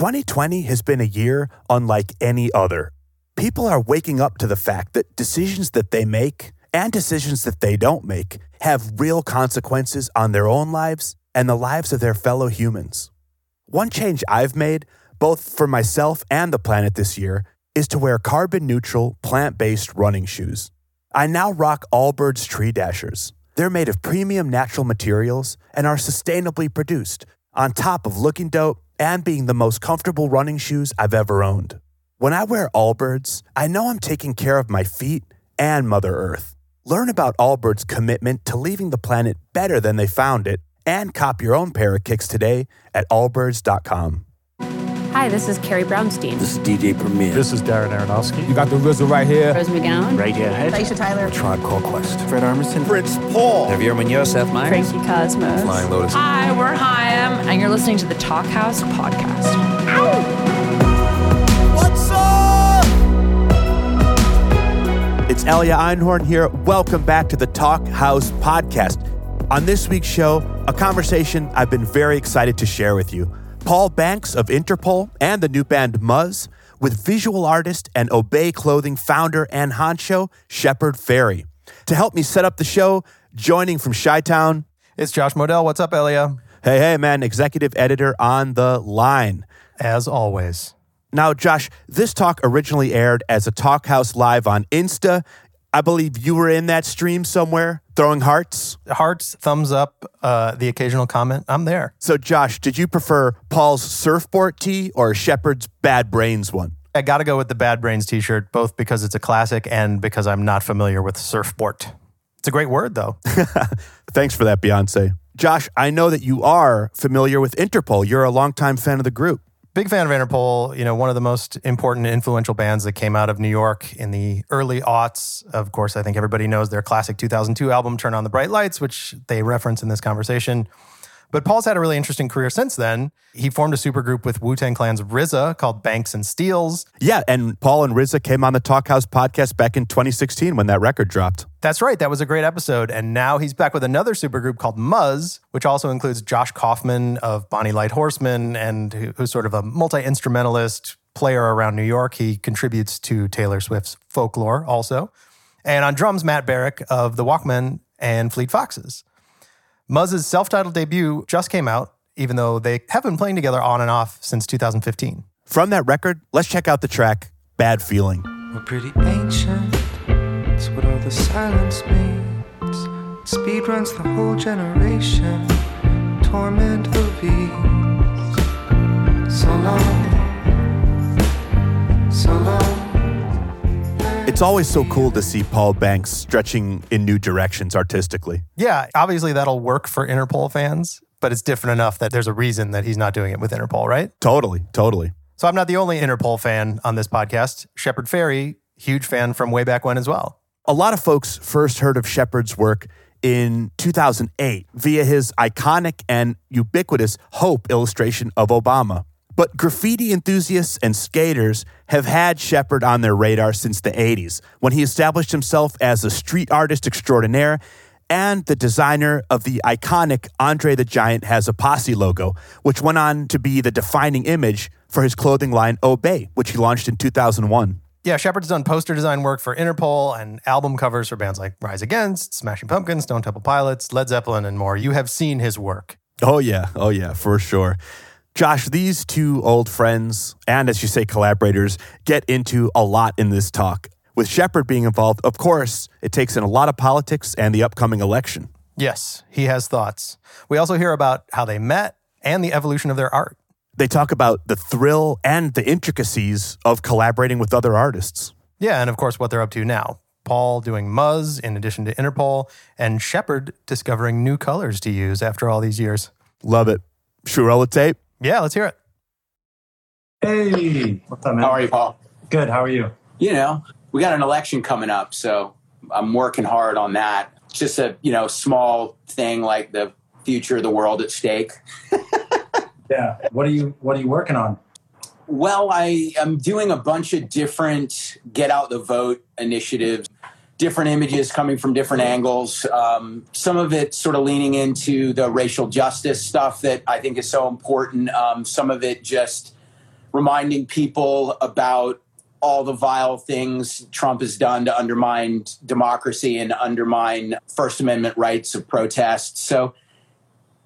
2020 has been a year unlike any other. People are waking up to the fact that decisions that they make and decisions that they don't make have real consequences on their own lives and the lives of their fellow humans. One change I've made, both for myself and the planet this year, is to wear carbon neutral, plant based running shoes. I now rock Allbirds Tree Dashers. They're made of premium natural materials and are sustainably produced, on top of looking dope and being the most comfortable running shoes I've ever owned. When I wear Allbirds, I know I'm taking care of my feet and Mother Earth. Learn about Allbirds' commitment to leaving the planet better than they found it and cop your own pair of kicks today at allbirds.com. Hi, this is Carrie Brownstein. This is DJ Premier. This is Darren Aronofsky. You got the RZA right here. Rose McGowan. Radiohead. Aisha Tyler. Tribe Called Quest. Fred Armisen. Prince Paul. Javier Munoz. Seth Meyers. Tracy Cosmos. Flying Lotus. Hi, we're Haim, and you're listening to the Talkhouse podcast. What's up? It's Elia Einhorn here. Welcome back to the Talkhouse podcast. On this week's show, a conversation I've been very excited to share with you. Paul Banks of Interpol and the new band Muzz with visual artist and Obey Clothing founder and honcho Shepard Fairey. To help me set up the show, joining from Chi Town, It's Josh Modell. What's up, Elia? hey, hey, man, executive editor on the line. As always. Now, Josh, this talk originally aired as a Talkhouse Live on Insta. I believe you were in that stream somewhere throwing hearts. Hearts, thumbs up, uh, the occasional comment. I'm there. So, Josh, did you prefer Paul's Surfbort tee or Shepard's Bad Brains one? I got to go with the Bad Brains t shirt, both because it's a classic and because I'm not familiar with Surfbort. It's a great word, though. Thanks for that, Beyonce. Josh, I know that you are familiar with Interpol. You're a longtime fan of the group. Big fan of Interpol, you know, one of the most important influential bands that came out of New York in the early aughts. Of course, I think everybody knows their classic 2002 album, Turn on the Bright Lights, which they reference in this conversation. But Paul's had a really interesting career since then. He formed a supergroup with Wu Tang Clan's RZA called Banks and Steelz. Yeah, and Paul and RZA came on the Talkhouse podcast back in 2016 when that record dropped. That's right. That was a great episode. And now he's back with another supergroup called Muzz, which also includes Josh Kaufman of Bonny Light Horseman and who- who's sort of a multi instrumentalist player around New York. He contributes to Taylor Swift's folklore also. And on drums, Matt Barrick of The Walkmen and Fleet Foxes. Muzz's self titled debut just came out, even though they have been playing together on and off since 2015. From that record, let's check out the track Bad Feeling. We're pretty ancient. It's what all the silence means. Speed runs the whole generation. Torment of ease. So long. It's always so cool to see Paul Banks stretching in new directions artistically. Yeah, obviously that'll work for Interpol fans, but it's different enough that there's a reason that he's not doing it with Interpol, right? Totally, totally. So I'm not the only Interpol fan on this podcast. Shepard Fairey, huge fan from way back when as well. A lot of folks first heard of Shepard's work in 2008 via his iconic and ubiquitous Hope illustration of Obama. But graffiti enthusiasts and skaters have had Shepard on their radar since the 80s when he established himself as a street artist extraordinaire and the designer of the iconic Andre the Giant Has a Posse logo, which went on to be the defining image for his clothing line Obey, which he launched in 2001. Yeah, Shepard's done poster design work for Interpol and album covers for bands like Rise Against, Smashing Pumpkins, Stone Temple Pilots, Led Zeppelin, and more. You have seen his work. Oh, yeah. Oh, yeah, for sure. Josh, these two old friends and, as you say, collaborators get into a lot in this talk. With Shepard being involved, of course, it takes in a lot of politics and the upcoming election. Yes, he has thoughts. We also hear about how they met and the evolution of their art. They talk about the thrill and the intricacies of collaborating with other artists. Yeah, and of course, what they're up to now. Paul doing Muzz in addition to Interpol, and Shepard discovering new colors to use after all these years. Love it. Should roll a tape? Yeah, let's hear it. Hey, what's up, man? How are you, Paul? Good. How are you? You know, we got an election coming up, so I'm working hard on that. It's just a you know small thing like the future of the world at stake. Yeah. What are you What are you working on? Well, I am doing a bunch of different get out the vote initiatives, different images coming from different angles. Um, some of it sort of leaning into the racial justice stuff that I think is so important. Um, some of it just reminding people about all the vile things Trump has done to undermine democracy and undermine First Amendment rights of protest. So,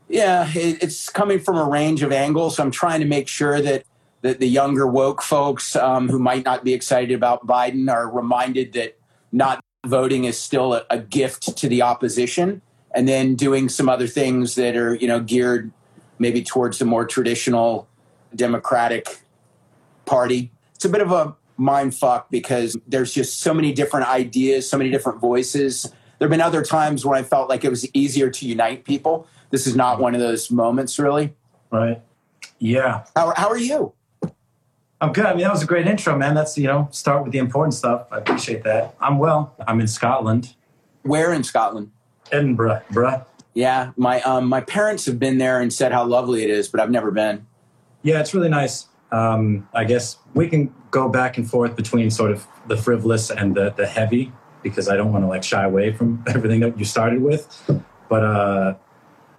yeah, it, it's coming from a range of angles. I'm trying to make sure that, that the younger woke folks um, who might not be excited about Biden are reminded that not voting is still a, a gift to the opposition, and then doing some other things that are you know geared maybe towards the more traditional Democratic Party. It's a bit of a mind fuck because there's just so many different ideas, so many different voices. There have been other times when I felt like it was easier to unite people. This is not one of those moments, really. Right. Yeah. How, how are you? I'm good. I mean, that was a great intro, man. That's, you know, start with the important stuff. I appreciate that. I'm well. I'm in Scotland. Where in Scotland? Edinburgh, bruh. Yeah, my um, my parents have been there and said how lovely it is, but I've never been. Yeah, it's really nice. Um, I guess we can go back and forth between sort of the frivolous and the, the heavy because I don't want to like shy away from everything that you started with, but uh,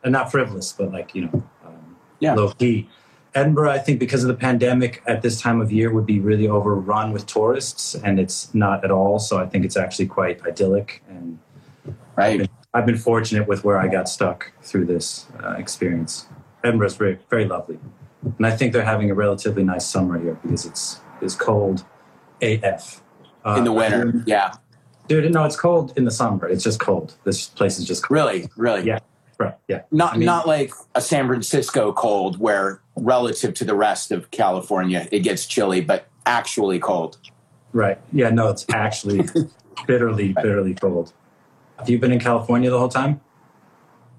and not frivolous, but like you know, um, yeah. low key. Edinburgh, I think, because of the pandemic at this time of year, would be really overrun with tourists, and it's not at all. So I think it's actually quite idyllic. And right, I've been, I've been fortunate with where I got stuck through this uh, experience. Edinburgh's very, very lovely, and I think they're having a relatively nice summer here because it's it's cold AF uh, in the winter. Yeah, dude, no, it's cold in the summer. It's just cold. This place is just cold. really, really. Yeah, right. Yeah, not I mean- not like a San Francisco cold where relative to the rest of California it gets chilly, but actually cold. Right. Yeah, no, it's actually bitterly, bitterly cold. Have you been in California the whole time?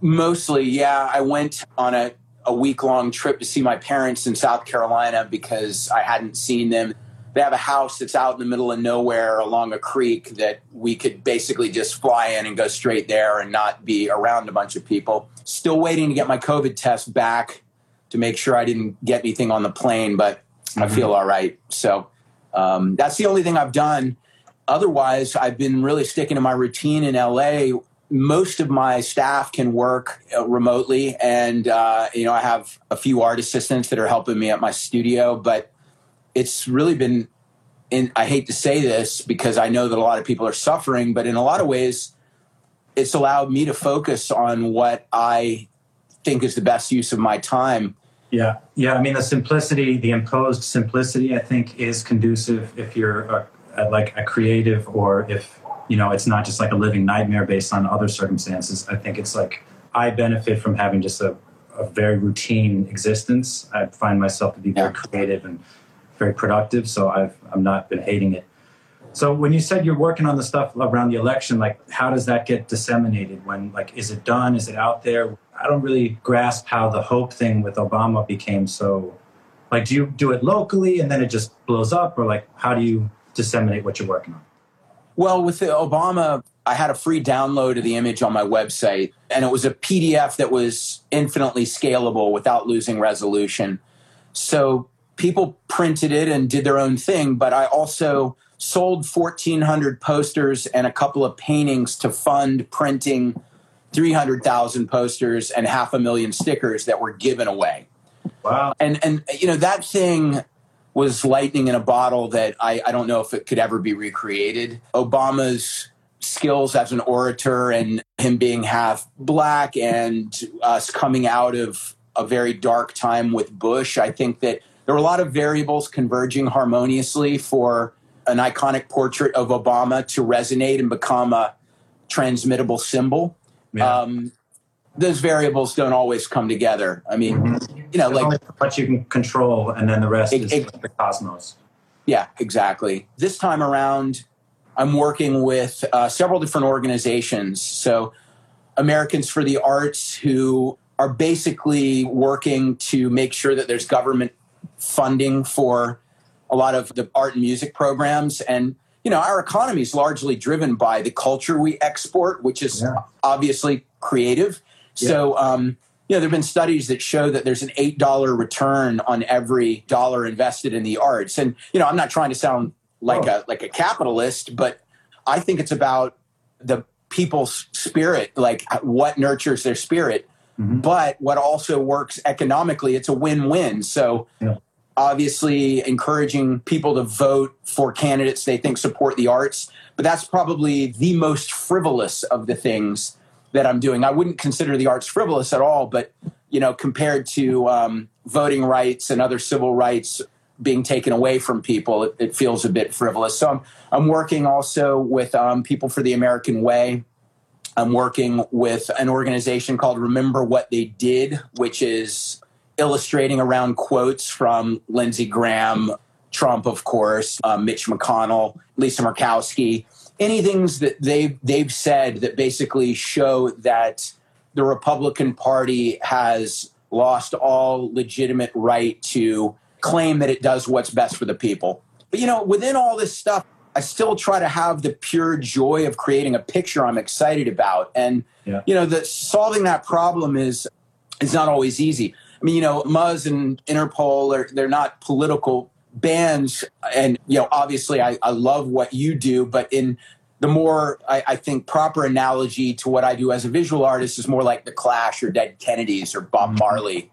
Mostly, yeah. I went on a, a week long trip to see my parents in South Carolina because I hadn't seen them. They have a house that's out in the middle of nowhere along a creek that we could basically just fly in and go straight there and not be around a bunch of people. Still waiting to get my COVID test back to make sure I didn't get anything on the plane, but I feel all right. So um, that's the only thing I've done. Otherwise, I've been really sticking to my routine in LA. Most of my staff can work uh, remotely, and uh, you know I have a few art assistants that are helping me at my studio. But it's really been, and I hate to say this because I know that a lot of people are suffering, but in a lot of ways, it's allowed me to focus on what I think is the best use of my time. Yeah, yeah. I mean, the simplicity, the imposed simplicity, I think, is conducive if you're a, a, like a creative, or if you know, it's not just like a living nightmare based on other circumstances. I think it's like I benefit from having just a, a very routine existence. I find myself to be very Yeah. creative and very productive, so I've I'm not been hating it. So when you said you're working on the stuff around the election, like how does that get disseminated? When like is it done? Is it out there? I don't really grasp how the hope thing with Obama became so. Like, do you do it locally and then it just blows up, or like how do you disseminate what you're working on? Well, with Obama, I had a free download of the image on my website, and it was a PDF that was infinitely scalable without losing resolution. So people printed it and did their own thing, but I also sold 1,400 posters and a couple of paintings to fund printing 300,000 posters and half a million stickers that were given away Wow. and and you know that thing was lightning in a bottle that I, I don't know if it could ever be recreated. Obama's skills as an orator and him being half black and us coming out of a very dark time with Bush, I think that there were a lot of variables converging harmoniously for an iconic portrait of Obama to resonate and become a transmittable symbol. Yeah. Um, those variables don't always come together. I mean, you know, There's like what you can control, and then the rest It- is it- like the cosmos. Yeah, exactly. This time around, I'm working with uh, several different organizations. So, Americans for the Arts, who are basically working to make sure that there's government funding for a lot of the art and music programs. And, you know, our economy is largely driven by the culture we export, which is Yeah. obviously creative. So, um, you know, there have been studies that show that there's an $8 return on every dollar invested in the arts. And, you know, I'm not trying to sound like a like a capitalist, but I think it's about the people's spirit, like what nurtures their spirit. Mhm. But what also works economically, it's a win-win. So Yeah. obviously encouraging people to vote for candidates they think support the arts. But that's probably the most frivolous of the things that I'm doing. I wouldn't consider the arts frivolous at all, but you know, compared to um, voting rights and other civil rights being taken away from people, it, it feels a bit frivolous. So I'm, I'm working also with um, People for the American Way. I'm working with an organization called Remember What They Did, which is illustrating around quotes from Lindsey Graham, Trump, of course, uh, Mitch McConnell, Lisa Murkowski, any things that they've, they've said that basically show that the Republican Party has lost all legitimate right to claim that it does what's best for the people. But you know, within all this stuff, I still try to have the pure joy of creating a picture I'm excited about. And Yeah. you know, the solving that problem is is not always easy. I mean, you know, Muzz and Interpol are they're not political bands and you know, obviously I, I love what you do, but in the more I, I think proper analogy to what I do as a visual artist is more like the Clash or Dead Kennedys or Bob Marley,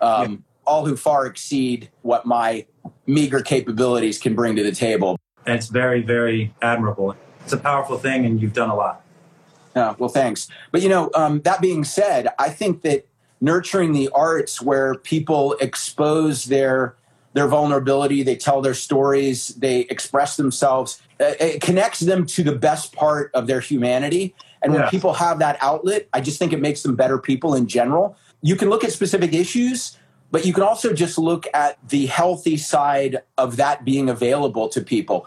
um, all who far exceed what my meager capabilities can bring to the table. And it's very, very admirable. It's a powerful thing, and you've done a lot. Yeah, well, thanks. But you know, um, that being said, I think that nurturing the arts where people expose their their vulnerability, they tell their stories, they express themselves, uh, it connects them to the best part of their humanity. And when people have that outlet, I just think it makes them better people in general. You can look at specific issues, but you can also just look at the healthy side of that being available to people.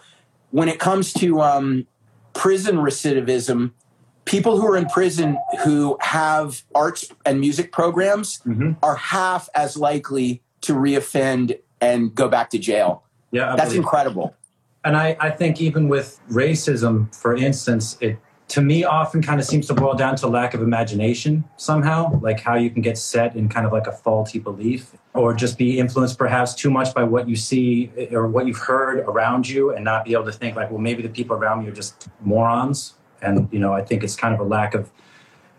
When it comes to um, prison recidivism, people who are in prison who have arts and music programs are half as likely to reoffend and go back to jail. Yeah, I That's incredible. And I, I think even with racism, for instance, it to me often kind of seems to boil down to lack of imagination somehow, like how you can get set in kind of like a faulty belief or just be influenced perhaps too much by what you see eh, or what you've heard around you and not be able to think like, well, maybe the people around me are just morons. And, you know, I think it's kind of a lack of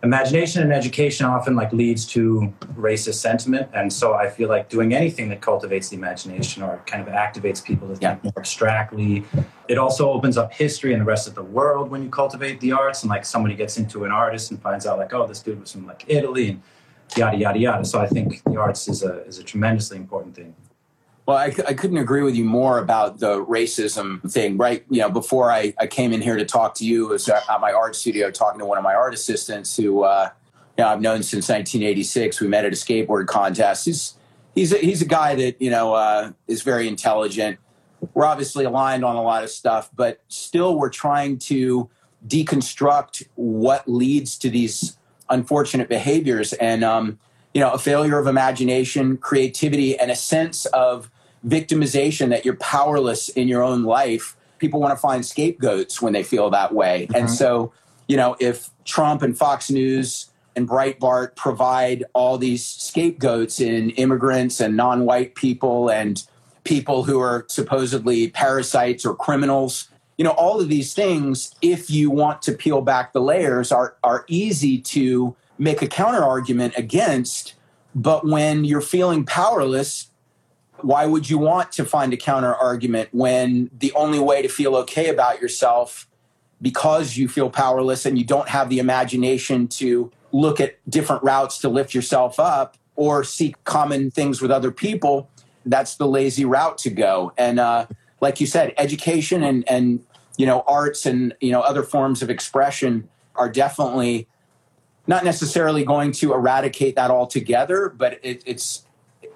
imagination and education often like leads to racist sentiment and so i feel like doing anything that cultivates the imagination or kind of activates people to think more abstractly it also opens up history and the rest of the world when you cultivate the arts and like somebody gets into an artist and finds out like oh this dude was from like italy and yada yada yada. So i think the arts is a is a tremendously important thing Well, I, I couldn't agree with you more about the racism thing, right? You know, before I, I came in here to talk to you, I was at my art studio talking to one of my art assistants who, uh, you know, I've known since 1986. We met at a skateboard contest. He's he's a, he's a guy that you know uh, is very intelligent. We're obviously aligned on a lot of stuff, but still, we're trying to deconstruct what leads to these unfortunate behaviors and um, you know a failure of imagination creativity and a sense of victimization that you're powerless in your own life. People want to find scapegoats when they feel that way. And mm-hmm. so you know if trump and fox news and breitbart provide all these scapegoats in immigrants and non-white people and people who are supposedly parasites or criminals you know all of these things if you want to peel back the layers are are easy to make a counter argument against. But when you're feeling powerless why would you want to find a counter argument when the only way to feel okay about yourself because you feel powerless and you don't have the imagination to look at different routes to lift yourself up or seek common things with other people that's the lazy route to go. And uh, like you said education and and you know arts and you know other forms of expression are definitely not necessarily going to eradicate that altogether but it, it's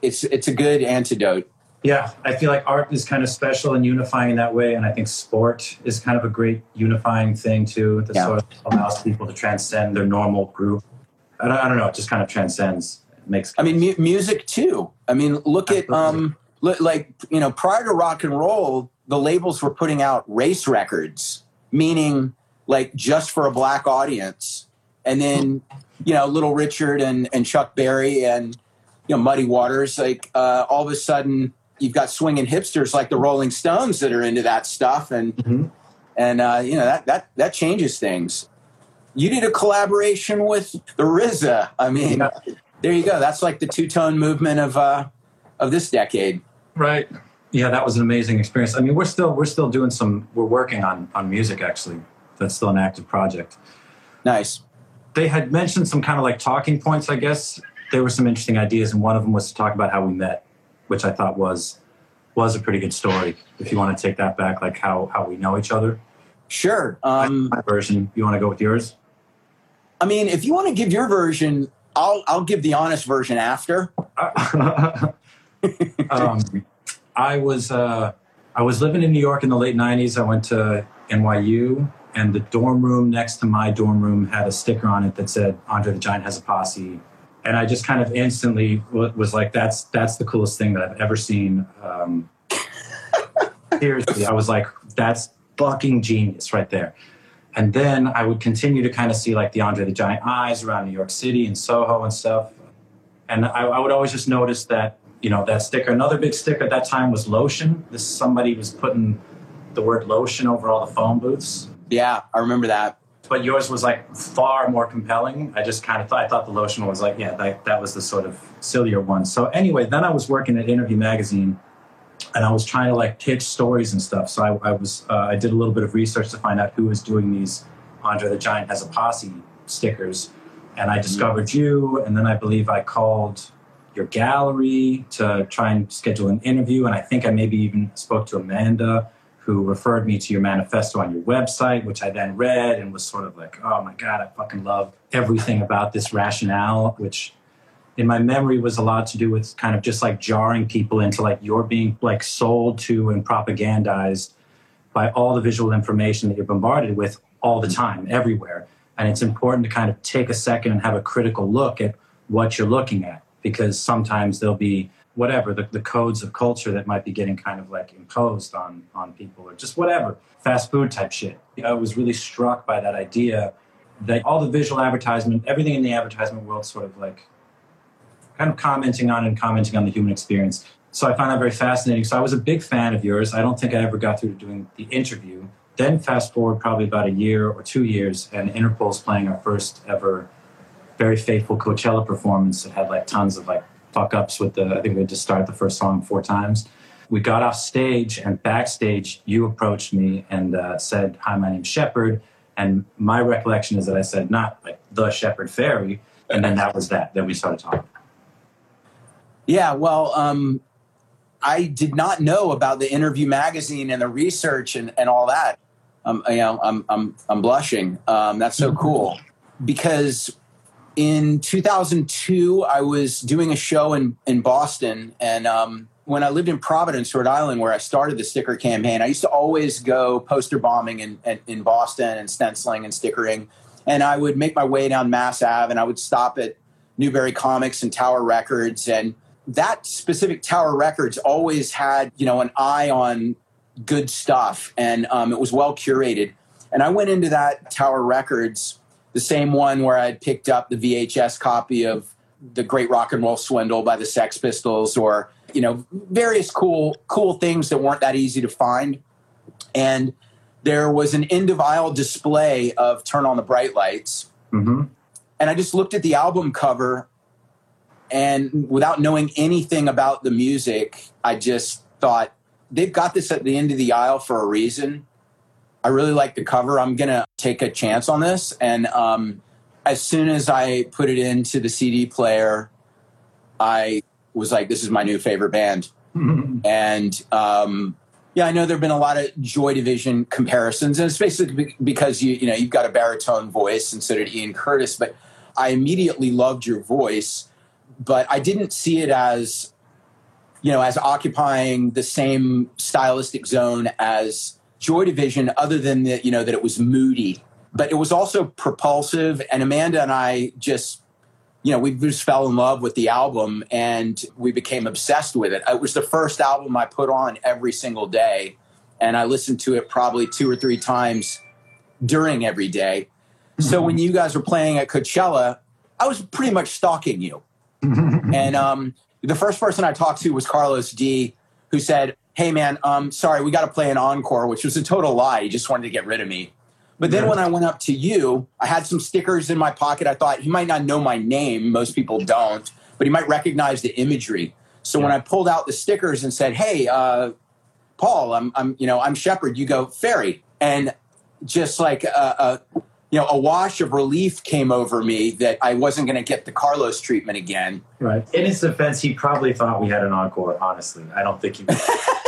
it's it's a good antidote Yeah, I feel like art is kind of special and unifying in that way, and I think sport is kind of a great unifying thing too. That Yeah. sort of allows people to transcend their normal group. I don't, I don't know, it just kind of transcends. It makes. I mean, mu- music too. I mean, look at um, li- like you know, prior to rock and roll, the labels were putting out race records, meaning like just for a black audience, and then you know, Little Richard and and Chuck Berry and you know, Muddy Waters. Like uh, all of a sudden, you've got swinging hipsters like the Rolling Stones that are into that stuff, and and uh, you know that that that changes things. You did a collaboration with the RZA. I mean, there you go. That's like the two tone movement of uh, of this decade. Right. Yeah, that was an amazing experience. I mean, we're still we're still doing some. We're working on on music actually. That's still an active project. Nice. They had mentioned some kind of like talking points. I guess there were some interesting ideas, and one of them was to talk about how we met, which I thought was was a pretty good story. If you want to take that back, like how how we know each other. Sure. Um, My version. You want to go with yours? I mean, if you want to give your version, I'll I'll give the honest version after. um, I was uh, I was living in New York in the late '90s. I went to NYU, and the dorm room next to my dorm room had a sticker on it that said "Andre the Giant has a posse," and I just kind of instantly was like, "That's that's the coolest thing that I've ever seen." Um, seriously, I was like, "That's fucking genius right there." And then I would continue to kind of see like the Andre the Giant eyes around New York City and Soho and stuff. And I, I would always just notice that, you know, that sticker. Another big sticker at that time was lotion. This somebody was putting the word lotion over all the phone booths. Yeah, I remember that. But yours was like far more compelling. I just kind of thought I thought the lotion was like, yeah, that, that was the sort of sillier one. So anyway, then I was working at Interview Magazine and I was trying to like pitch stories and stuff. So I, I was uh, I did a little bit of research to find out who was doing these Andre the Giant has a posse stickers, and I discovered you. And then I believe I called your gallery to try and schedule an interview. And I think I maybe even spoke to Amanda, who referred me to your manifesto on your website, which I then read and was sort of like, oh my god, I fucking love everything about this rationale, which in my memory was a lot to do with kind of just like jarring people into like you're being like sold to and propagandized by all the visual information that you're bombarded with all the mm-hmm. time everywhere. And it's important to kind of take a second and have a critical look at what you're looking at because sometimes there'll be whatever the, the codes of culture that might be getting kind of like imposed on on people or just whatever fast food type shit i was really struck by that idea that all the visual advertisement everything in the advertisement world sort of like kind of commenting on and commenting on the human experience. So I found that very fascinating. So I was a big fan of yours. I don't think I ever got through to doing the interview. Then fast forward probably about a year or two years, and Interpol's playing our first ever very faithful Coachella performance that had like tons of like fuck ups with the I think we had to start the first song four times. We got off stage and backstage you approached me and uh, said, Hi, my name's Shepard. And my recollection is that I said not like the Shepard Fairey, and then that was that. Then we started talking. Yeah, well, um, I did not know about the interview magazine and the research and, and all that. Um, you know, I'm, I'm, I'm blushing. Um, that's so cool because in 2002, I was doing a show in, in Boston. And um, when I lived in Providence, Rhode Island, where I started the sticker campaign, I used to always go poster bombing in, in, in Boston and stenciling and stickering. And I would make my way down Mass Ave and I would stop at Newbury Comics and Tower Records. And that specific Tower Records always had, you know, an eye on good stuff, and um, it was well curated. And I went into that Tower Records, the same one where I'd picked up the VHS copy of the Great Rock and Roll Swindle by the Sex Pistols, or you know, various cool cool things that weren't that easy to find. And there was an end of aisle display of Turn on the Bright Lights. Mm-hmm. And I just looked at the album cover and without knowing anything about the music, I just thought they've got this at the end of the aisle for a reason. I really like the cover. I'm going to take a chance on this. And um, as soon as I put it into the CD player, I was like, this is my new favorite band. and um, yeah, I know there have been a lot of Joy Division comparisons, and it's basically because you you know you've got a baritone voice, and so did Ian Curtis. But I immediately loved your voice, but I didn't see it as you know as occupying the same stylistic zone as Joy Division, other than that you know that it was moody, but it was also propulsive. And Amanda and I just you know, we just fell in love with the album and we became obsessed with it. It was the first album I put on every single day, and I listened to it probably two or three times during every day. So when you guys were playing at Coachella, I was pretty much stalking you. and um, the first person I talked to was Carlos D, who said, "Hey man, um, sorry, we got to play an encore," which was a total lie. He just wanted to get rid of me. But then when I went up to you, I had some stickers in my pocket. I thought he might not know my name. Most people don't, but he might recognize the imagery. So when I pulled out the stickers and said, "Hey, uh, Paul, I'm, I'm, you know, I'm Shepard," you go Fairey, and just like a, a, you know, a wash of relief came over me that I wasn't going to get the Carlos treatment again. Right. In his defense, he probably thought we had an encore. Honestly, I don't think he.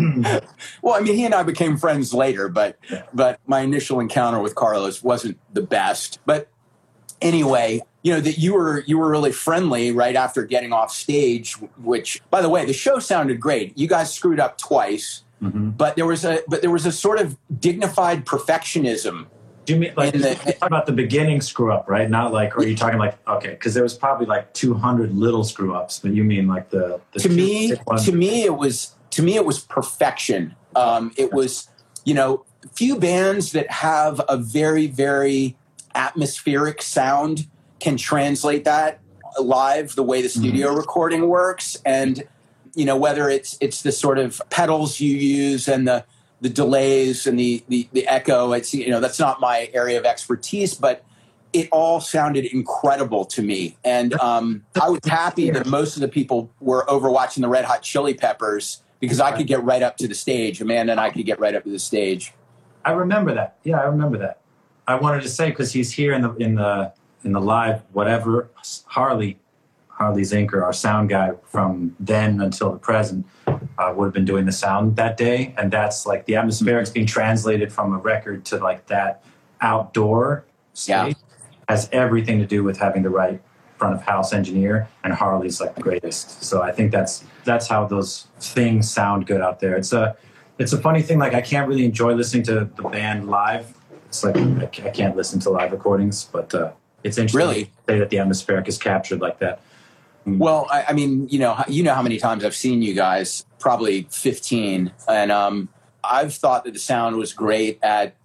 well, I mean, he and I became friends later, but but my initial encounter with Carlos wasn't the best. But anyway, you know that you were you were really friendly right after getting off stage. Which, by the way, the show sounded great. You guys screwed up twice, mm-hmm. but there was a but there was a sort of dignified perfectionism. Do you mean like the, about the beginning screw up, right? Not like, are you talking like okay? Because there was probably like two hundred little screw ups, but you mean like the, the to me to me it was to me it was perfection. Um, it was you know few bands that have a very very atmospheric sound can translate that live the way the studio mm-hmm. recording works. And you know whether it's it's the sort of pedals you use and the the delays and the, the the echo it's you know that's not my area of expertise but it all sounded incredible to me. And um, i was happy that most of the people were over watching the red hot chili peppers because i could get right up to the stage. Amanda and i could get right up to the stage. I remember that. Yeah i remember that. I wanted to say because he's here in the in the in the live whatever harley harley zinker our sound guy from then until the present uh, would have been doing the sound that day. And that's like the atmospherics being translated from a record to like that outdoor stage yeah. has everything to do with having the right front of house engineer and harley's like the greatest so i think that's that's how those things sound good out there it's a it's a funny thing like i can't really enjoy listening to the band live it's like i can't listen to live recordings but uh, it's interesting really? to say that the atmospheric is captured like that. Well, I, I, mean, you know, you know how many times I've seen you guys, probably 15. And um, I've thought that the sound was great at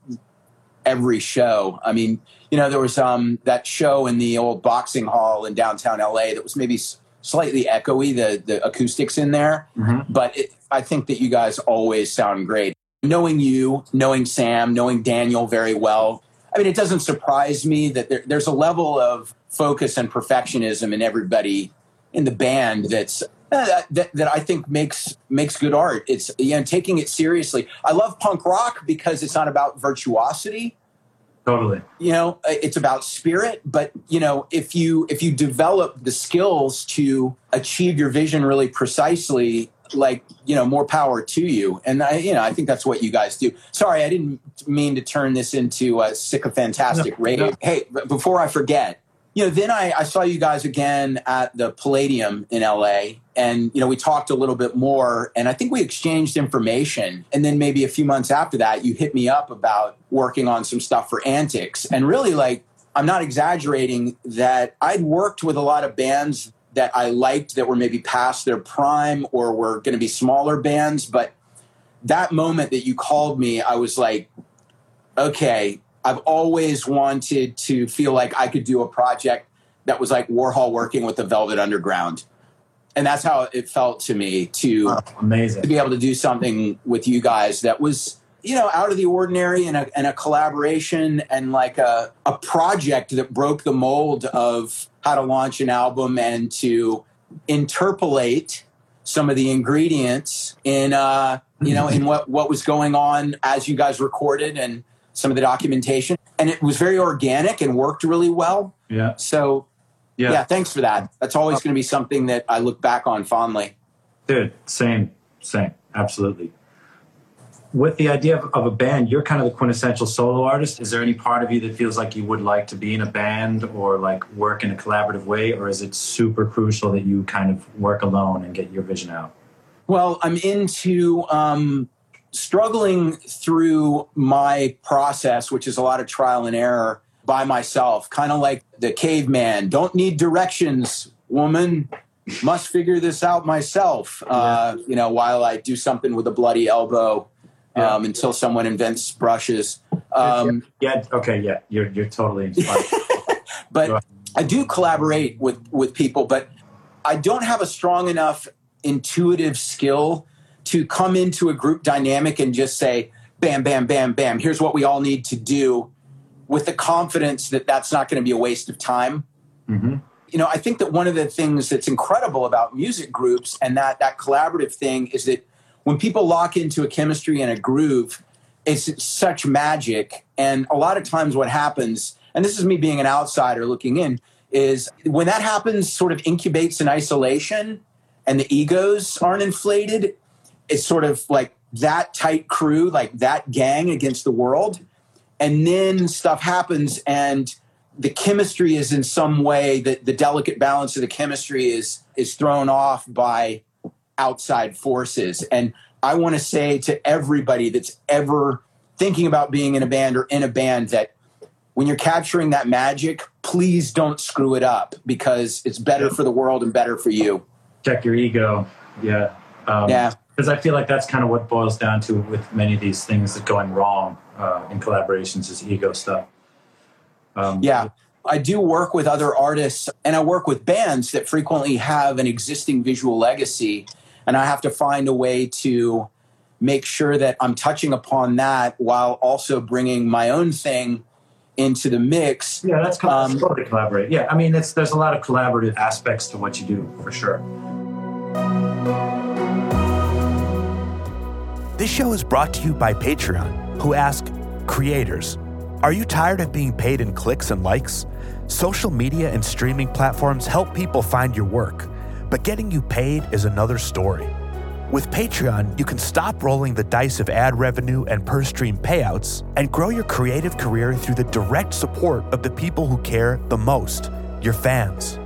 every show. I mean, you know, there was um, that show in the old boxing hall in downtown LA that was maybe slightly echoey, the, the acoustics in there. Mm-hmm. But it, I think that you guys always sound great. Knowing you, knowing Sam, knowing Daniel very well, I mean, it doesn't surprise me that there, there's a level of focus and perfectionism in everybody in the band that's uh, that, that I think makes makes good art. It's you know taking it seriously. I love punk rock because it's not about virtuosity. Totally. You know, it's about spirit, but you know, if you if you develop the skills to achieve your vision really precisely, like you know more power to you and i you know i think that's what you guys do sorry i didn't mean to turn this into a sycophantastic no, rave no. hey before i forget you know then I, I saw you guys again at the palladium in la and you know we talked a little bit more and i think we exchanged information and then maybe a few months after that you hit me up about working on some stuff for antics and really like i'm not exaggerating that i'd worked with a lot of bands that I liked that were maybe past their prime or were going to be smaller bands. But that moment that you called me, I was like, okay, I've always wanted to feel like I could do a project that was like Warhol working with the Velvet Underground. And that's how it felt to me to, oh, amazing. to be able to do something with you guys that was you know, out of the ordinary and a, and a collaboration and like a, a project that broke the mold of how to launch an album and to interpolate some of the ingredients in, uh, you know, in what, what was going on as you guys recorded and some of the documentation. And it was very organic and worked really well. Yeah. So, yeah, yeah thanks for that. That's always going to be something that I look back on fondly. Dude, same, same. Absolutely with the idea of, of, a band, you're kind of the quintessential solo artist. Is there any part of you that feels like you would like to be in a band or like work in a collaborative way, or is it super crucial that you kind of work alone and get your vision out? Well, I'm into um, struggling through my process, which is a lot of trial and error by myself, kind of like the caveman. Don't need directions, woman. Must figure this out myself. Uh, you know, while I do something with a bloody elbow yeah. um, until someone invents brushes. Um, yeah, okay, yeah, you're you're totally inspired. but I do collaborate with with people, but I don't have a strong enough intuitive skill to come into a group dynamic and just say, "Bam, bam, bam, bam." Here's what we all need to do, with the confidence that that's not going to be a waste of time. Mm-hmm. you know, I think that one of the things that's incredible about music groups and that that collaborative thing is that when people lock into a chemistry and a groove, it's such magic. And a lot of times, what happens, and this is me being an outsider looking in, is when that happens, sort of incubates in isolation, and the egos aren't inflated. It's sort of like that tight crew, like that gang against the world, and then stuff happens and the chemistry is in some way that the delicate balance of the chemistry is is thrown off by outside forces. And i want to say to everybody that's ever thinking about being in a band or in a band that when you're capturing that magic please don't screw it up because it's better for the world and better for you. Check your ego. Yeah. Um, yeah because i feel like that's kind of what boils down to with many of these things that going wrong uh, in collaborations is ego stuff um, yeah. I do work with other artists and I work with bands that frequently have an existing visual legacy. And I have to find a way to make sure that I'm touching upon that while also bringing my own thing into the mix. Yeah, that's, um, totally collaborate. Yeah, I mean, it's, there's a lot of collaborative aspects to what you do for sure. This show is brought to you by Patreon, who ask creators are you tired of being paid in clicks and likes? Social media and streaming platforms help people find your work, but getting you paid is another story. With Patreon, you can stop rolling the dice of ad revenue and per stream payouts and grow your creative career through the direct support of the people who care the most your fans.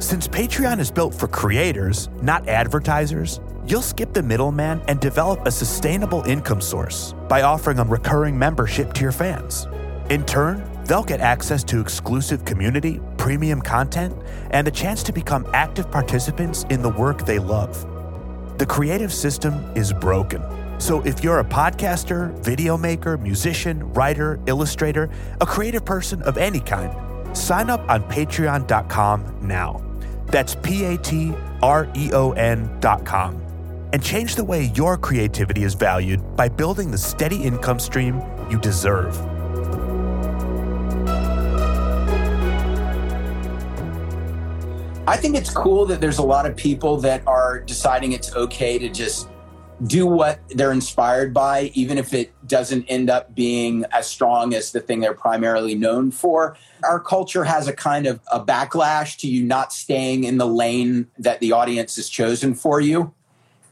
Since Patreon is built for creators, not advertisers, you'll skip the middleman and develop a sustainable income source by offering a recurring membership to your fans. In turn, they'll get access to exclusive community, premium content, and the chance to become active participants in the work they love. The creative system is broken. So if you're a podcaster, video maker, musician, writer, illustrator, a creative person of any kind, sign up on patreon.com now. That's P A T R E O N.com. And change the way your creativity is valued by building the steady income stream you deserve. I think it's cool that there's a lot of people that are deciding it's okay to just do what they're inspired by, even if it doesn't end up being as strong as the thing they're primarily known for. Our culture has a kind of a backlash to you not staying in the lane that the audience has chosen for you.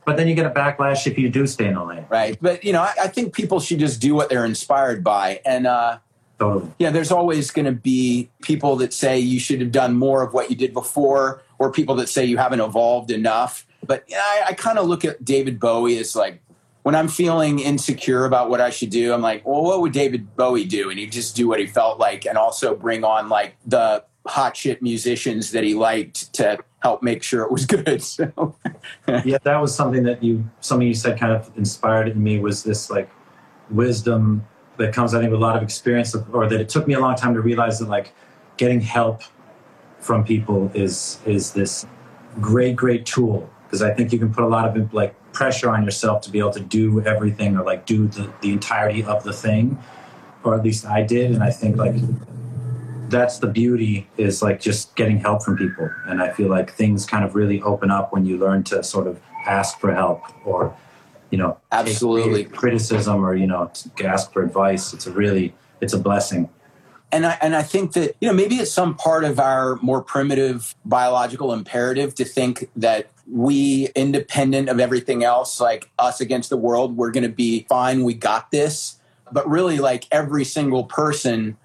But then you get a backlash if you do stay in the lane. Right. But, you know, I, I think people should just do what they're inspired by. And, uh, Totally. Yeah, there's always going to be people that say you should have done more of what you did before, or people that say you haven't evolved enough. But yeah, I, I kind of look at David Bowie as like when I'm feeling insecure about what I should do, I'm like, well, what would David Bowie do? And he'd just do what he felt like and also bring on like the hot shit musicians that he liked to help make sure it was good. So. yeah, that was something that you, something you said kind of inspired in me was this like wisdom that comes, I think, with a lot of experience, or that it took me a long time to realize that like getting help from people is is this great, great tool because I think you can put a lot of like pressure on yourself to be able to do everything or like do the, the entirety of the thing, or at least I did, and I think like that's the beauty is like just getting help from people, and I feel like things kind of really open up when you learn to sort of ask for help or you know absolutely. criticism or you know ask for advice. It's a really it's a blessing. And I, and I think that you know maybe it's some part of our more primitive biological imperative to think that we independent of everything else like us against the world we're going to be fine we got this. But really like every single person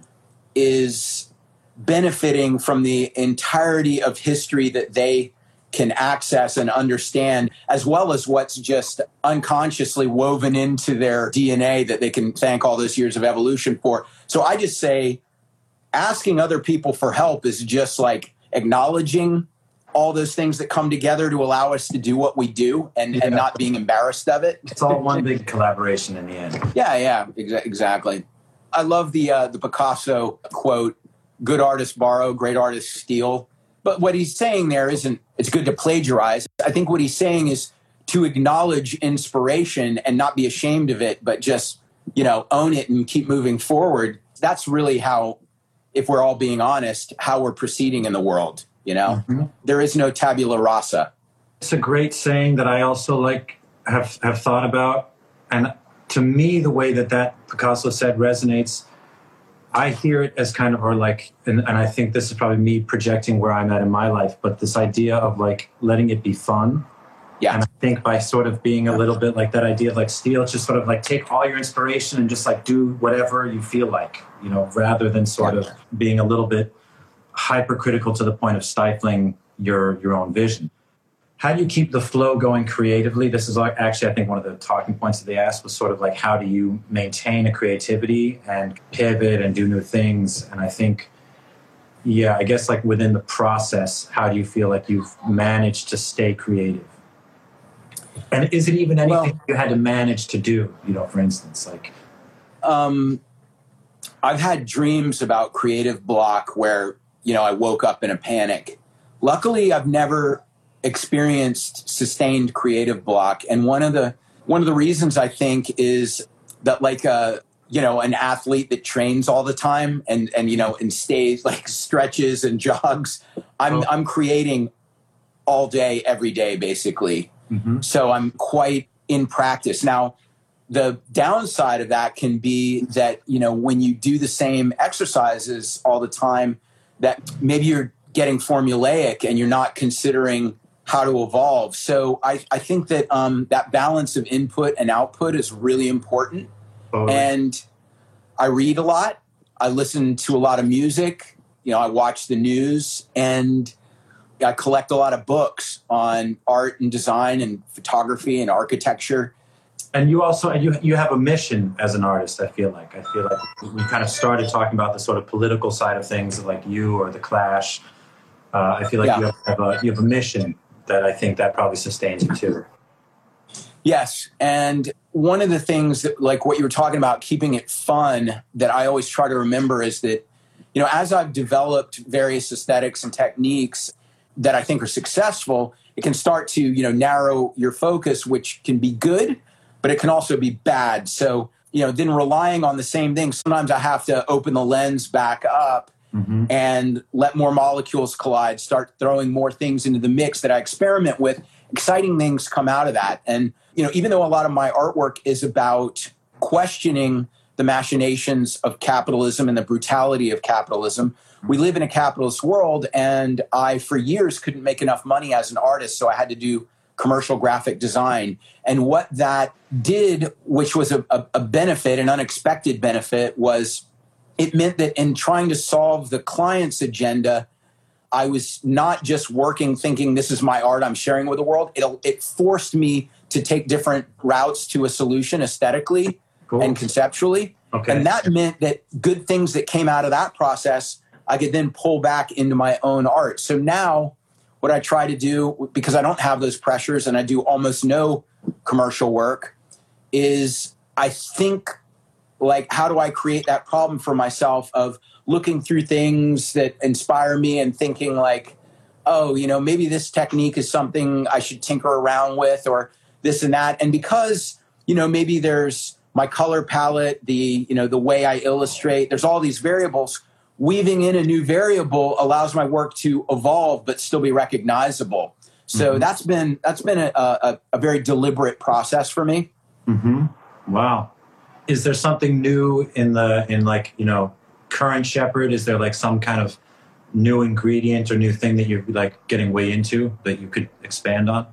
is benefiting from the entirety of history that they can access and understand, as well as what's just unconsciously woven into their DNA that they can thank all those years of evolution for. So I just say asking other people for help is just like acknowledging all those things that come together to allow us to do what we do and, yeah. and not being embarrassed of it. It's all one big collaboration in the end. Yeah, yeah, exa- exactly. I love the uh, the Picasso quote: "Good artists borrow, great artists steal." But what he's saying there isn't it's good to plagiarize. I think what he's saying is to acknowledge inspiration and not be ashamed of it, but just, you know, own it and keep moving forward. That's really how, if we're all being honest, how we're proceeding in the world. You know, Mhm. there is no tabula rasa. It's a great saying that I also like have have thought about, and to me, the way that that Picasso said resonates. I hear it as kind of, or like, and, and I think this is probably me projecting where I'm at in my life, but this idea of like letting it be fun. Yeah. And I think by sort of being a little bit like that idea of like steel, just sort of like take all your inspiration and just like do whatever you feel like, you know, rather than sort of being a little bit hypercritical to the point of stifling your your own vision. How do you keep the flow going creatively? This is actually, I think one of the talking points that they asked was sort of like how do you maintain a creativity and pivot and do new things? And I think, yeah, I guess like within the process, how do you feel like you've managed to stay creative? And is it even anything Well- you had to manage to do? You know, for instance, like Um, I've had dreams about creative block where you know I woke up in a panic. Luckily, I've never experienced sustained creative block, and one of the one of the reasons I think is that like a you know an athlete that trains all the time and and you know and stays like stretches and jogs. I'm Oh. I'm creating all day every day basically. Mhm. So I'm quite in practice now the downside of that can be that you know when you do the same exercises all the time that maybe you're getting formulaic and you're not considering how to evolve. So i, I think that um, that balance of input and output is really important. And i read a lot. I listen to a lot of music. You know i watch the news and i collect a lot of books on art and design and photography and architecture. And you also and you you have a mission as an artist i feel like. I feel like we kind of started talking about the sort of political side of things like you or the clash. Uh, i feel like Yeah. you have a you have a mission that i think that probably sustains you too Yes. And one of the things that, like what you were talking about, keeping it fun, that I always try to remember is that, you know, as I've developed various aesthetics and techniques that I think are successful, it can start to, you know, narrow your focus, which can be good, but it can also be bad. So, you know, then relying on the same thing, sometimes I have to open the lens back up mm-hmm. and let more molecules collide, start throwing more things into the mix that I experiment with. Exciting things come out of that. And, you know, even though a lot of my artwork is about questioning the machinations of capitalism and the brutality of capitalism, we live in a capitalist world. And I, for years, couldn't make enough money as an artist. So I had to do commercial graphic design. And what that did, which was a, a, a benefit, an unexpected benefit, was it meant that in trying to solve the client's agenda, I was not just working thinking this is my art I'm sharing with the world. It, it forced me to take different routes to a solution aesthetically cool and conceptually. okay And that meant that good things that came out of that process, I could then pull back into my own art. So now, what I try to do, because I don't have those pressures and I do almost no commercial work, is I think like, how do I create that problem for myself of looking through things that inspire me and thinking, like, oh, you know, maybe this technique is something I should tinker around with or this and that. And because, you know, maybe there's my color palette, the, you know, the way I illustrate, there's all these variables. Weaving in a new variable allows my work to evolve but still be recognizable. So Mhm. that's been that's been a, a, a very deliberate process for me. mm-hmm. wow is there something new in the in like you know current Shepard is there like some kind of new ingredient or new thing that you're like getting way into that you could expand on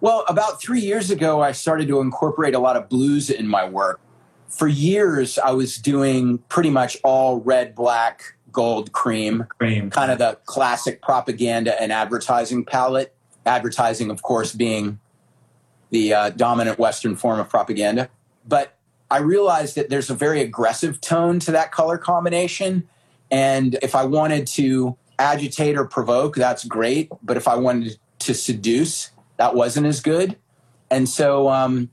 Well, about three years ago, I started to incorporate a lot of blues in my work. For years, I was doing pretty much all red, black, gold, cream, cream kind of the classic propaganda and advertising palette. Advertising, of course, being the uh, dominant Western form of propaganda. But I realized that there's a very aggressive tone to that color combination. And if I wanted to agitate or provoke, that's great. But if I wanted to seduce, that wasn't as good. And so, um,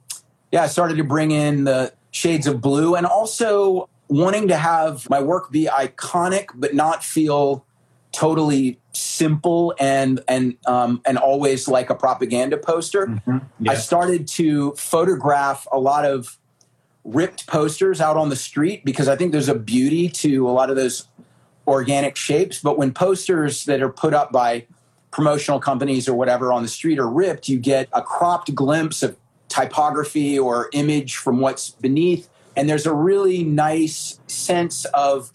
yeah, I started to bring in the shades of blue and also wanting to have my work be iconic, but not feel totally simple and and um, and always like a propaganda poster. Mhm. I started to photograph a lot of ripped posters out on the street because I think there's a beauty to a lot of those organic shapes. But when posters that are put up by promotional companies or whatever on the street are ripped, you get a cropped glimpse of typography or image from what's beneath. And there's a really nice sense of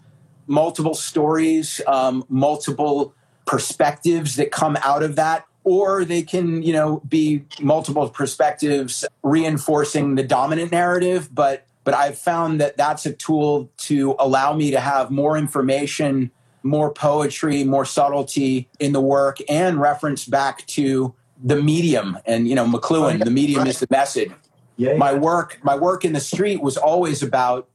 multiple stories, um, multiple perspectives that come out of that. Or they can, you know, be multiple perspectives reinforcing the dominant narrative. But but I've found that that's a tool to allow me to have more information more poetry, more subtlety in the work, and reference back to the medium. And you know, McLuhan, the medium is the message. Yeah, yeah. My work, my work in the street was always about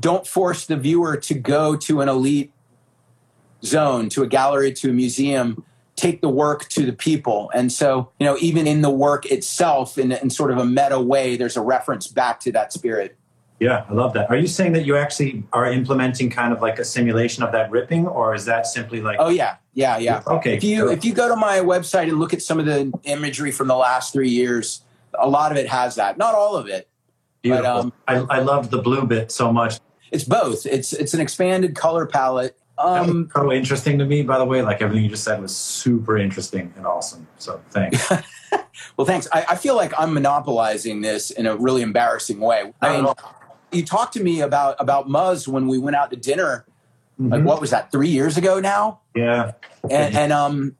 don't force the viewer to go to an elite zone, to a gallery, to a museum. Take the work to the people. And so, you know, even in the work itself, in, in sort of a meta way, there's a reference back to that spirit. Yeah, I love that. Are you saying that you actually are implementing kind of like a simulation of that ripping, or is that simply like? Oh yeah, yeah, yeah. Okay. If you if you go to my website and look at some of the imagery from the last three years, a lot of it has that. Not all of it. Beautiful. But, um, I, I loved the blue bit so much. It's both. It's it's an expanded color palette. Um, so interesting to me, by the way. Like everything you just said was super interesting and awesome. So thanks. well, thanks. I, I, feel like I'm monopolizing this in a really embarrassing way. I mean, you talked to me about about Muzz when we went out to dinner. Mm-hmm. Like what was that? Three years ago now. Yeah. And, and um,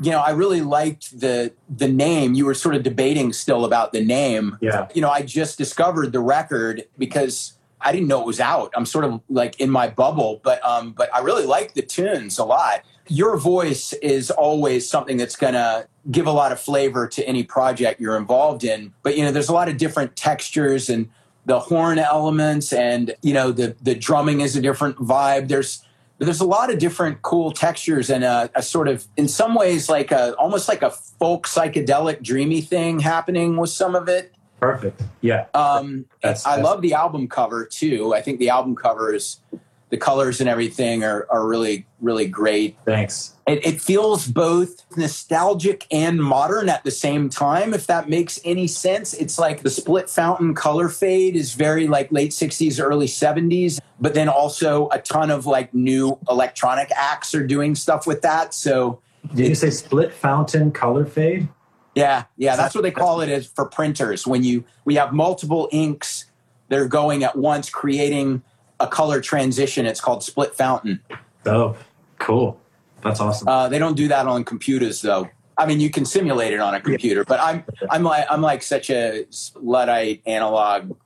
you know, I really liked the the name. You were sort of debating still about the name. Yeah. You know, I just discovered the record because I didn't know it was out. I'm sort of like in my bubble, but um, but I really like the tunes a lot. Your voice is always something that's gonna give a lot of flavor to any project you're involved in. But you know, there's a lot of different textures and the horn elements and you know the the drumming is a different vibe there's there's a lot of different cool textures and a, a sort of in some ways like a almost like a folk psychedelic dreamy thing happening with some of it perfect. Yeah. Um that's, i love the album cover too. I think the album cover is the colors and everything are, are really really great. Thanks. It, it, feels both nostalgic and modern at the same time if that makes any sense. It's like the split fountain color fade is very like late 60s early 70s but then also a ton of like new electronic acts are doing stuff with that so did you say split fountain color fade yeah yeah that's what they call it as for printers when you we have multiple inks they're going at once creating a color transition it's called split fountain oh cool that's awesome. Uh, they don't do that on computers, though. I mean, you can simulate it on a computer, but I'm I'm like I'm like such a luddite analog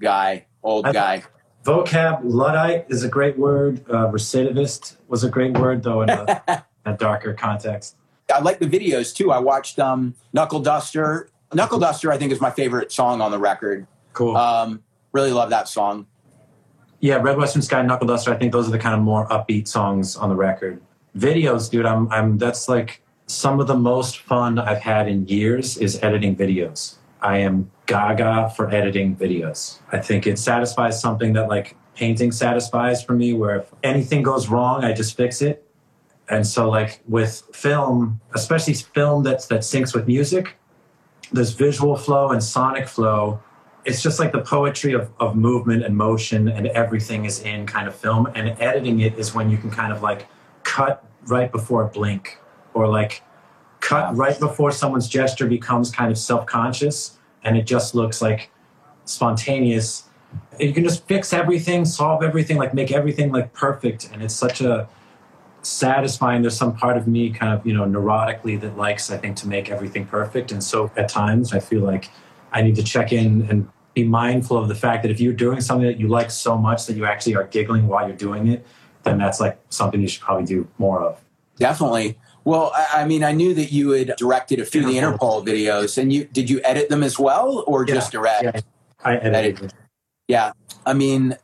guy, old guy. Vocab luddite is a great word. Uh, recidivist was a great word, though in a, a, darker context. I like the videos too. I watched um, Knuckle Duster. Knuckle Duster, I think, is my favorite song on the record. Cool. Um, really love that song. Yeah, Red Western Sky, Knuckle Duster. I think those are the kind of more upbeat songs on the record videos, dude, I'm I'm that's like some of the most fun I've had in years is editing videos. I am gaga for editing videos. I think it satisfies something that like painting satisfies for me where if anything goes wrong, I just fix it. And so like with film, especially film that's that syncs with music, there's visual flow and sonic flow. It's just like the poetry of, of movement and motion and everything is in kind of film. And editing it is when you can kind of like cut right before a blink or like cut right before someone's gesture becomes kind of self-conscious and it just looks like spontaneous you can just fix everything solve everything like make everything like perfect and it's such a satisfying there's some part of me kind of you know neurotically that likes i think to make everything perfect and so at times i feel like i need to check in and be mindful of the fact that if you're doing something that you like so much that you actually are giggling while you're doing it then that's like something you should probably do more of. Definitely. Well, I mean, I knew that you had directed a few of the Interpol videos, and you did you edit them as well, or yeah, just direct? Yeah, I edited. Edit. Yeah, I mean,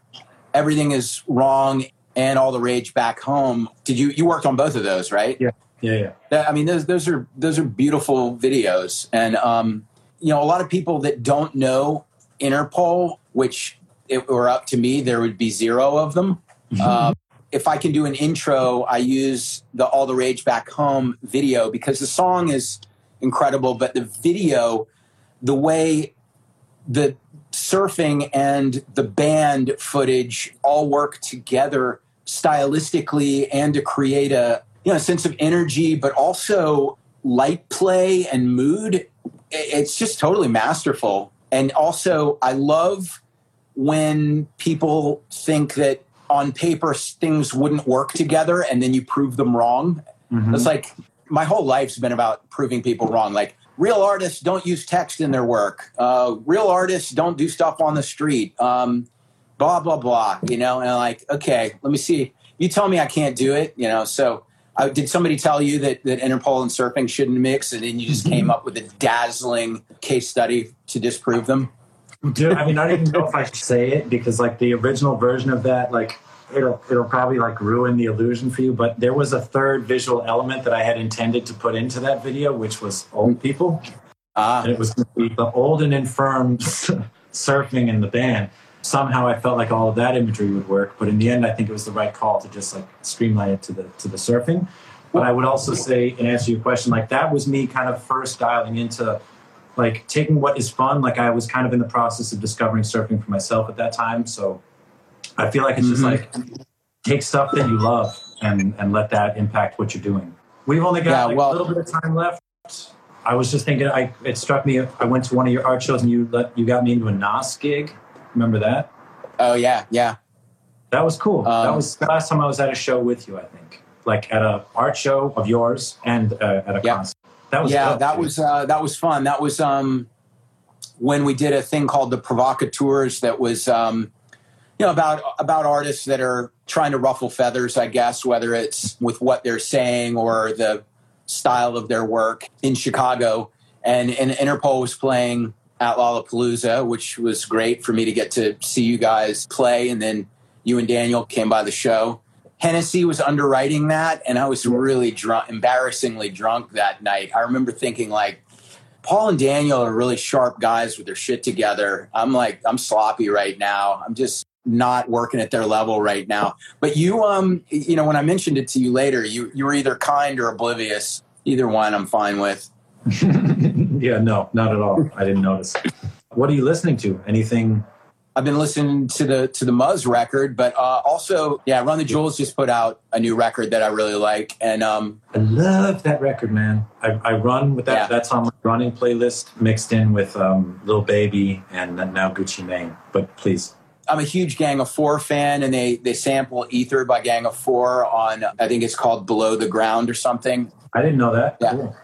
everything is wrong, and all the rage back home. Did you you worked on both of those, right? Yeah, yeah, yeah. I mean, those those are those are beautiful videos, and um, you know, a lot of people that don't know Interpol, which it were up to me, there would be zero of them. Um, if I can do an intro, I use the All the Rage Back Home video because the song is incredible, but the video, the way the surfing and the band footage all work together stylistically and to create a you know sense of energy, but also light play and mood. It's just totally masterful. And also, I love when people think that on paper things wouldn't work together and then you prove them wrong. Mm-hmm. It's like my whole life's been about proving people wrong. Like real artists don't use text in their work. Uh, real artists don't do stuff on the street. Um, blah blah blah. You know, and I'm like, okay, let me see. You tell me I can't do it. You know, so. Uh, did somebody tell you that, that Interpol and surfing shouldn't mix, and then you just came up with a dazzling case study to disprove them? Dude, I mean, I don't even know if I should say it because, like, the original version of that, like, it'll it'll probably like ruin the illusion for you. But there was a third visual element that I had intended to put into that video, which was old people. Ah. And it was the old and infirm surfing in the band. Somehow I felt like all of that imagery would work, but in the end, I think it was the right call to just like streamline it to the to the surfing. But I would also say, in answer to your question, like that was me kind of first dialing into like taking what is fun. Like I was kind of in the process of discovering surfing for myself at that time, so I feel like it's just mm-hmm. like take stuff that you love and and let that impact what you're doing. We've only got yeah, like well, a little bit of time left. I was just thinking. I it struck me. I went to one of your art shows and you let you got me into a Nas gig. Remember that? Oh yeah, yeah. That was cool. Um, that was the last time I was at a show with you. I think, like at a art show of yours and uh, at a yeah. concert. That was yeah. that was uh, that was fun. That was um when we did a thing called the Provocateurs. That was um you know about about artists that are trying to ruffle feathers i guess whether it's with what they're saying or the style of their work in chicago and, and interpol was playing at lollapalooza which was great for me to get to see you guys play and then you and daniel came by the show hennessy was underwriting that and i was really drunk embarrassingly drunk that night i remember thinking like Paul and Daniel are really sharp guys with their shit together. I'm like, I'm sloppy right now. I'm just not working at their level right now. But you, um, you know, when I mentioned it to you later, you you were either kind or oblivious. Either one, I'm fine with. yeah, no, not at all. I didn't notice. What are you listening to? Anything? I've been listening to the to the Muzz record, but uh, also, yeah, Run the Jewels just put out a new record that I really like, and um, I love that record, man. I, I run with that. Yeah. That's on my running playlist, mixed in with um, Lil Baby and now Gucci Mane. But please, I'm a huge Gang of Four fan, and they they sample Ether by Gang of Four on I think it's called Below the Ground or something. I didn't know that. Yeah. Cool.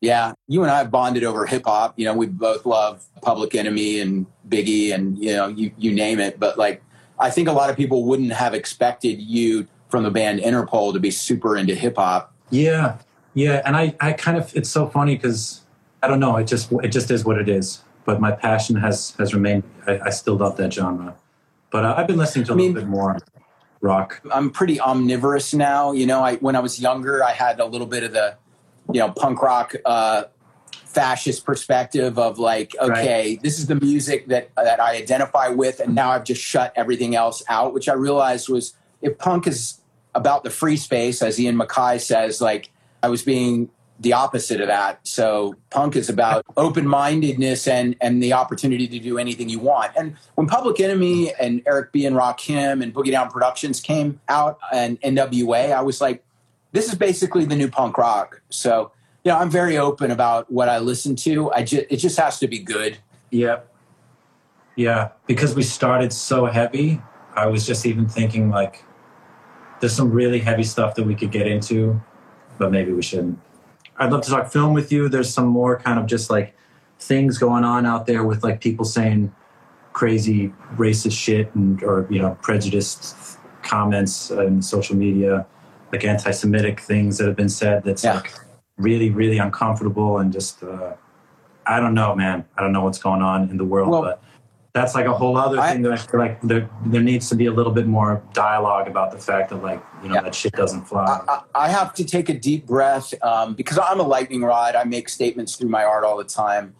Yeah, you and I have bonded over hip hop. You know, we both love Public Enemy and Biggie, and you know, you you name it. But like, I think a lot of people wouldn't have expected you from the band Interpol to be super into hip hop. Yeah, yeah, and I I kind of it's so funny because I don't know. It just it just is what it is. But my passion has has remained. I, I still love that genre. But uh, I've been listening to a I mean, little bit more rock. I'm pretty omnivorous now. You know, I when I was younger, I had a little bit of the, you know, punk rock uh, fascist perspective of like, okay, right. this is the music that that I identify with, and now I've just shut everything else out. Which I realized was if punk is about the free space, as Ian MacKaye says, like I was being the opposite of that. So punk is about open mindedness and and the opportunity to do anything you want. And when Public Enemy and Eric B and Rakim and Boogie Down Productions came out and NWA, I was like, this is basically the new punk rock. So you know, I'm very open about what I listen to. I just it just has to be good. Yep. Yeah, because we started so heavy, I was just even thinking like there's some really heavy stuff that we could get into, but maybe we shouldn't. I'd love to talk film with you. There's some more kind of just like things going on out there with like people saying crazy racist shit and or you know prejudiced comments in social media, like anti-Semitic things that have been said. That's yeah. like really really uncomfortable and just uh, I don't know, man. I don't know what's going on in the world, well, but that's like a whole other I, thing that I feel like there, there needs to be a little bit more dialogue about the fact that like you know yeah. that shit doesn't fly. I, I, have to take a deep breath um, because I'm a lightning rod. I make statements through my art all the time,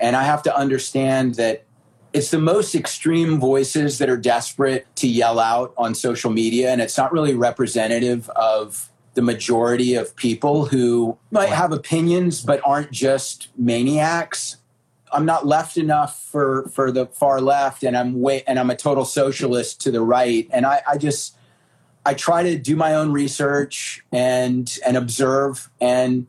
and I have to understand that it's the most extreme voices that are desperate to yell out on social media, and it's not really representative of the majority of people who might have opinions but aren't just maniacs I'm not left enough for for the far left, and I'm way and I'm a total socialist to the right, and I, I just I try to do my own research and and observe and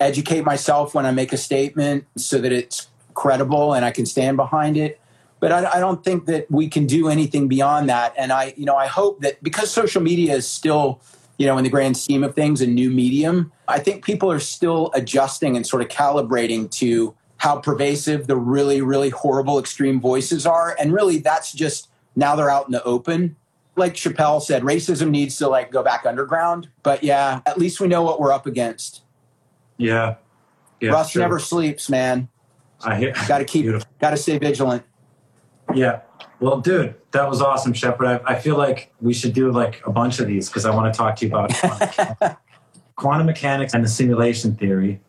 educate myself when I make a statement so that it's credible and I can stand behind it. But I, I don't think that we can do anything beyond that. And I, you know, I hope that because social media is still, you know, in the grand scheme of things, a new medium. I think people are still adjusting and sort of calibrating to how pervasive the really, really horrible extreme voices are. And really, that's just now they're out in the open. Like Chappelle said, racism needs to like go back underground. But yeah, at least we know what we're up against. Yeah. yeah Rust sure. never sleeps, man. I hear. Got to keep, got to stay vigilant. Yeah. Well, dude, that was awesome, Shepard. I, I feel like we should do like a bunch of these because I want to talk to you about quantum, quantum mechanics and the simulation theory.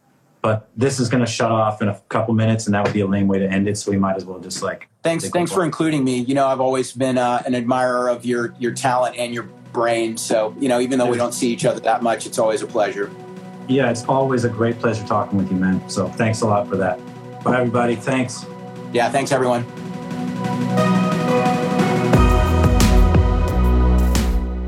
But this is going to shut off in a couple minutes, and that would be a lame way to end it. So we might as well just like. Thanks, thanks for including me. You know, I've always been uh, an admirer of your your talent and your brain. So you know, even though we don't see each other that much, it's always a pleasure. Yeah, it's always a great pleasure talking with you, man. So thanks a lot for that. Bye, everybody. Thanks. Yeah, thanks, everyone.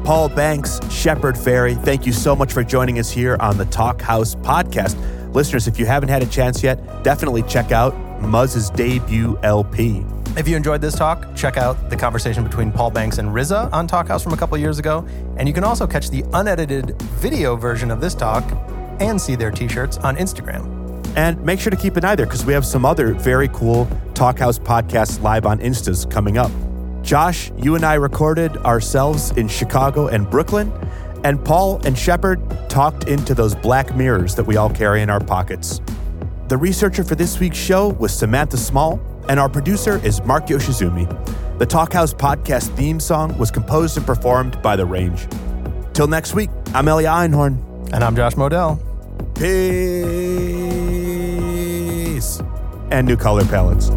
Paul Banks, Shepard Fairey, thank you so much for joining us here on the Talkhouse podcast. Listeners, if you haven't had a chance yet, definitely check out Muzz's debut LP. If you enjoyed this talk, check out the conversation between Paul Banks and RZA on Talkhouse from a couple years ago. And you can also catch the unedited video version of this talk and see their t shirts on Instagram. And make sure to keep an eye there because we have some other very cool Talkhouse podcasts live on Instas coming up. Josh, you and I recorded ourselves in Chicago and Brooklyn, and Paul and Shepard talked into those black mirrors that we all carry in our pockets. The researcher for this week's show was Samantha Small, and our producer is Mark Yoshizumi. The Talkhouse podcast theme song was composed and performed by The Range. Till next week, I'm Elia Einhorn. And I'm Josh Modell. Peace. And new color palettes.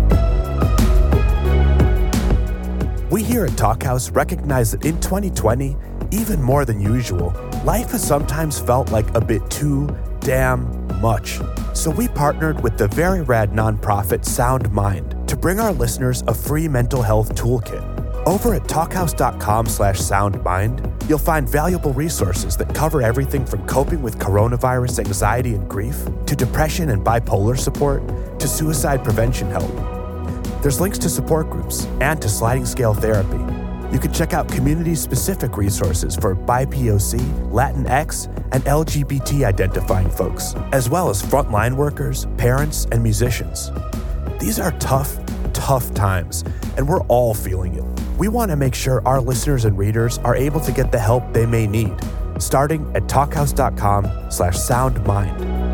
We here at Talkhouse recognize that in 2020, even more than usual, life has sometimes felt like a bit too damn much. So we partnered with the very rad nonprofit Sound Mind to bring our listeners a free mental health toolkit. Over at talkhouse.com slash soundmind, you'll find valuable resources that cover everything from coping with coronavirus anxiety and grief, to depression and bipolar support, to suicide prevention help. There's links to support groups and to sliding scale therapy. You can check out community specific resources for BIPOC, Latinx, and LGBT identifying folks, as well as frontline workers, parents, and musicians. These are tough, tough times, and we're all feeling it. We want to make sure our listeners and readers are able to get the help they may need, starting at talkhouse.com slash soundmind.